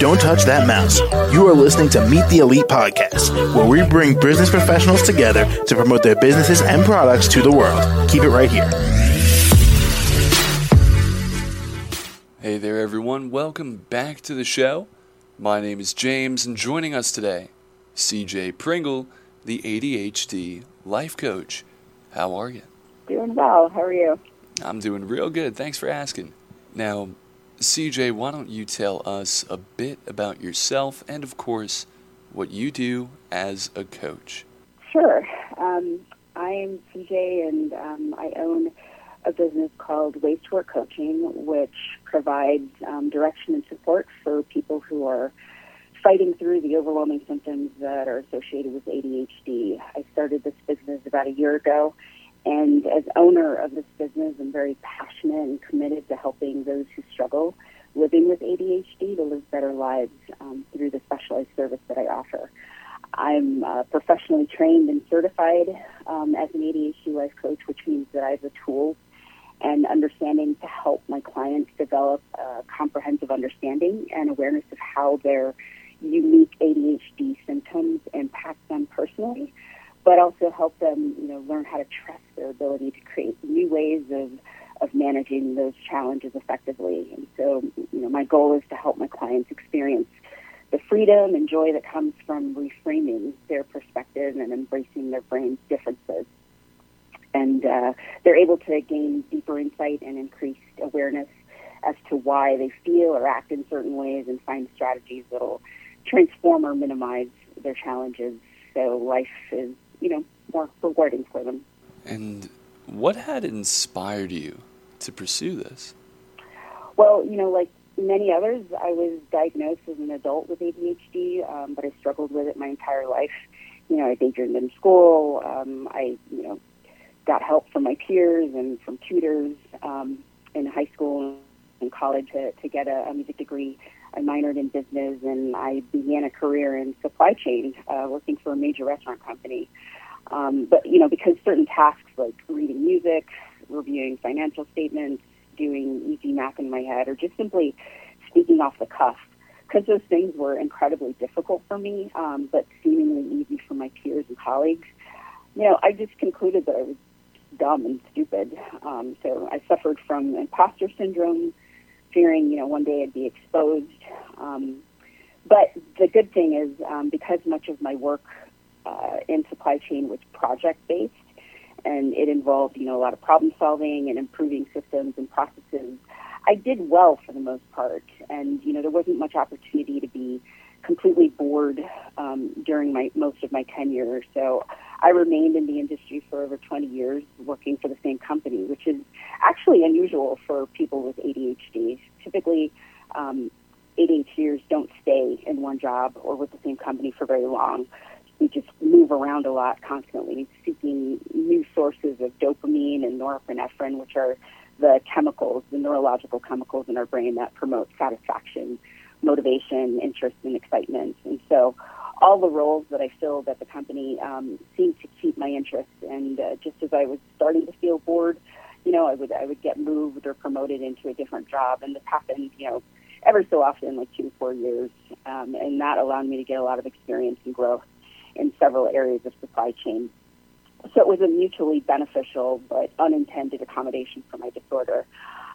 Don't touch that mouse. You are listening to Meet the Elite podcast, where we bring business professionals together to promote their businesses and products to the world. Keep it right here. Hey there, everyone. Welcome back to the show. My name is James, and joining us today, CJ Pringle, the ADHD life coach. How are you? Doing well. How are you? I'm doing real good. Thanks for asking. Now, CJ, why don't you tell us a bit about yourself and, of course, what you do as a coach? Sure. Um, I'm CJ, and um, I own a business called Ways to Work Coaching, which provides um, direction and support for people who are fighting through the overwhelming symptoms that are associated with ADHD. I started this business about a year ago, and as owner of this business, I'm very passionate and committed to helping those who struggle living with ADHD to live better lives um, through the specialized service that I offer. I'm uh, professionally trained and certified um, as an ADHD life coach, which means that I have the tools and understanding to help my clients develop a comprehensive understanding and awareness of how their unique ADHD symptoms impact them personally, but also help them, you know, learn how to trust their ability to create new ways of of managing those challenges effectively. And so, you know, my goal is to help my clients experience the freedom and joy that comes from reframing their perspective and embracing their brain's differences. And uh, they're able to gain deeper insight and increased awareness as to why they feel or act in certain ways and find strategies that'll transform or minimize their challenges so life is, you know, more rewarding for them. And what had inspired you to pursue this? Well, you know, like many others, I was diagnosed as an adult with ADHD, um, but I struggled with it my entire life. You know, I daydreamed in school. Um, I, you know, got help from my peers and from tutors um, in high school and college to, to get a, a music degree. I minored in business and I began a career in supply chain, uh, working for a major restaurant company. Um, but you know, because certain tasks like reading music, reviewing financial statements, doing easy math in my head, or just simply speaking off the cuff, because those things were incredibly difficult for me, um, but seemingly easy for my peers and colleagues. You know, I just concluded that I was dumb and stupid. Um, so I suffered from imposter syndrome, fearing, you know, one day I'd be exposed. Um, but the good thing is, um, because much of my work uh, in supply chain was project based, and it involved, you know, a lot of problem solving and improving systems and processes. I did well for the most part, and you know, there wasn't much opportunity to be completely bored um, during my most of my tenure. So I remained in the industry for over 20 years, working for the same company, which is actually unusual for people with ADHD. Typically, um, ADHDers don't stay in one job or with the same company for very long we just move around a lot constantly, seeking new sources of dopamine and norepinephrine, which are the chemicals, the neurological chemicals in our brain that promote satisfaction, motivation, interest, and excitement. And so, all the roles that I filled at the company um, seemed to keep my interest. And uh, just as I was starting to feel bored, you know, I would I would get moved or promoted into a different job, and this happened, you know, ever so often, like two to four years, um, and that allowed me to get a lot of experience and growth in several areas of supply chain. So it was a mutually beneficial but unintended accommodation for my disorder.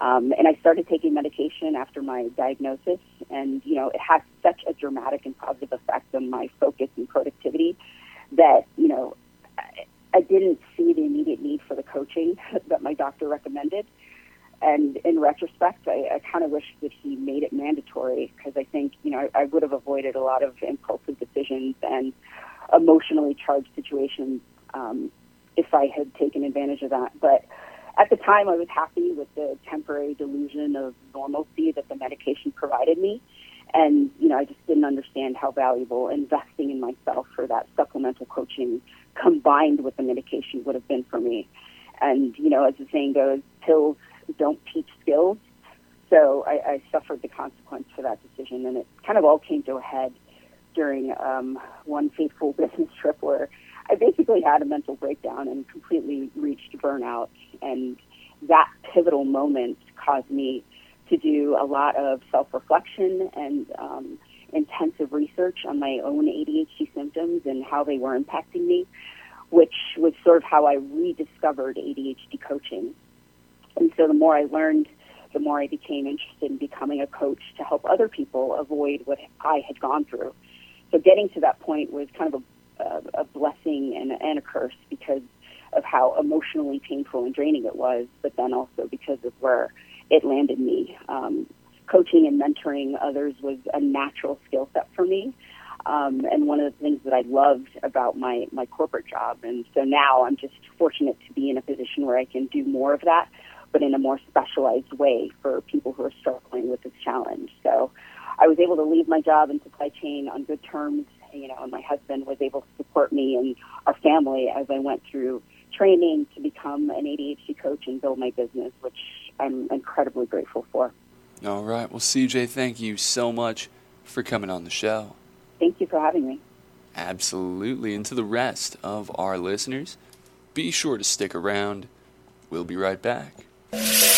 Um, and I started taking medication after my diagnosis, and you know it has such a dramatic and positive effect on my focus and productivity that you know I, I didn't see the immediate need for the coaching that my doctor recommended. And in retrospect, I, I kind of wish that he made it mandatory because I think you know I, I would have avoided a lot of impulsive decisions and emotionally charged situation um, if I had taken advantage of that. But at the time, I was happy with the temporary delusion of normalcy that the medication provided me. And, you know, I just didn't understand how valuable investing in myself for that supplemental coaching combined with the medication would have been for me. And, you know, as the saying goes, pills don't teach skills. So I, I suffered the consequence for that decision. And it kind of all came to a head during um, one fateful business trip where I basically had a mental breakdown and completely reached burnout. And that pivotal moment caused me to do a lot of self reflection and um, intensive research on my own ADHD symptoms and how they were impacting me, which was sort of how I rediscovered ADHD coaching. And so the more I learned, the more I became interested in becoming a coach to help other people avoid what I had gone through. So getting to that point was kind of a, a, blessing and, and a curse because of how emotionally painful and draining it was, but then also because of where it landed me. Um, coaching and mentoring others was a natural skill set for me. Um, and one of the things that I loved about my, my corporate job. And so now I'm just fortunate to be in a position where I can do more of that, but in a more specialized way for people who are struggling with this challenge. So I was able to leave my job in supply chain on good terms, you know, and my husband was able to support me and our family as I went through training to become an ADHD coach and build my business, which I'm incredibly grateful for. All right. Well, CJ, thank you so much for coming on the show. Thank you for having me. Absolutely. And to the rest of our listeners, be sure to stick around. We'll be right back.